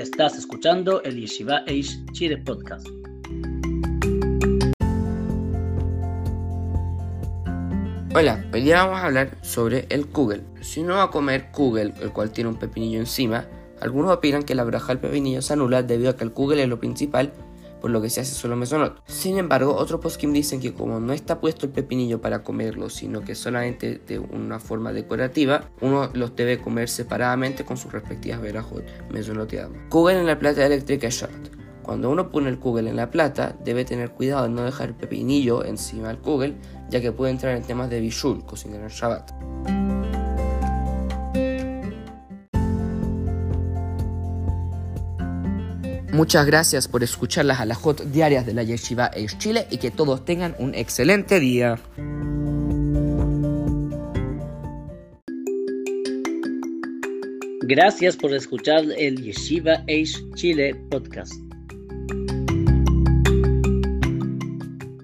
Estás escuchando el Yeshiva Eish Chile Podcast. Hola, hoy día vamos a hablar sobre el kugel. Si uno va a comer kugel, el cual tiene un pepinillo encima, algunos opinan que la braja del pepinillo se anula debido a que el kugel es lo principal, por lo que se hace solo mesonot. Sin embargo, otros poskim dicen que como no está puesto el pepinillo para comerlo, sino que solamente de una forma decorativa, uno los debe comer separadamente con sus respectivas verajot mesonoteadas. Kugel en la plata eléctrica short. Cuando uno pone el kugel en la plata, debe tener cuidado de no dejar el pepinillo encima del kugel, ya que puede entrar en temas de bishul, cocinar en Shabbat. Muchas gracias por escuchar las alajot diarias de la Yeshiva Eish Chile y que todos tengan un excelente día. Gracias por escuchar el Yeshiva Eish Chile Podcast.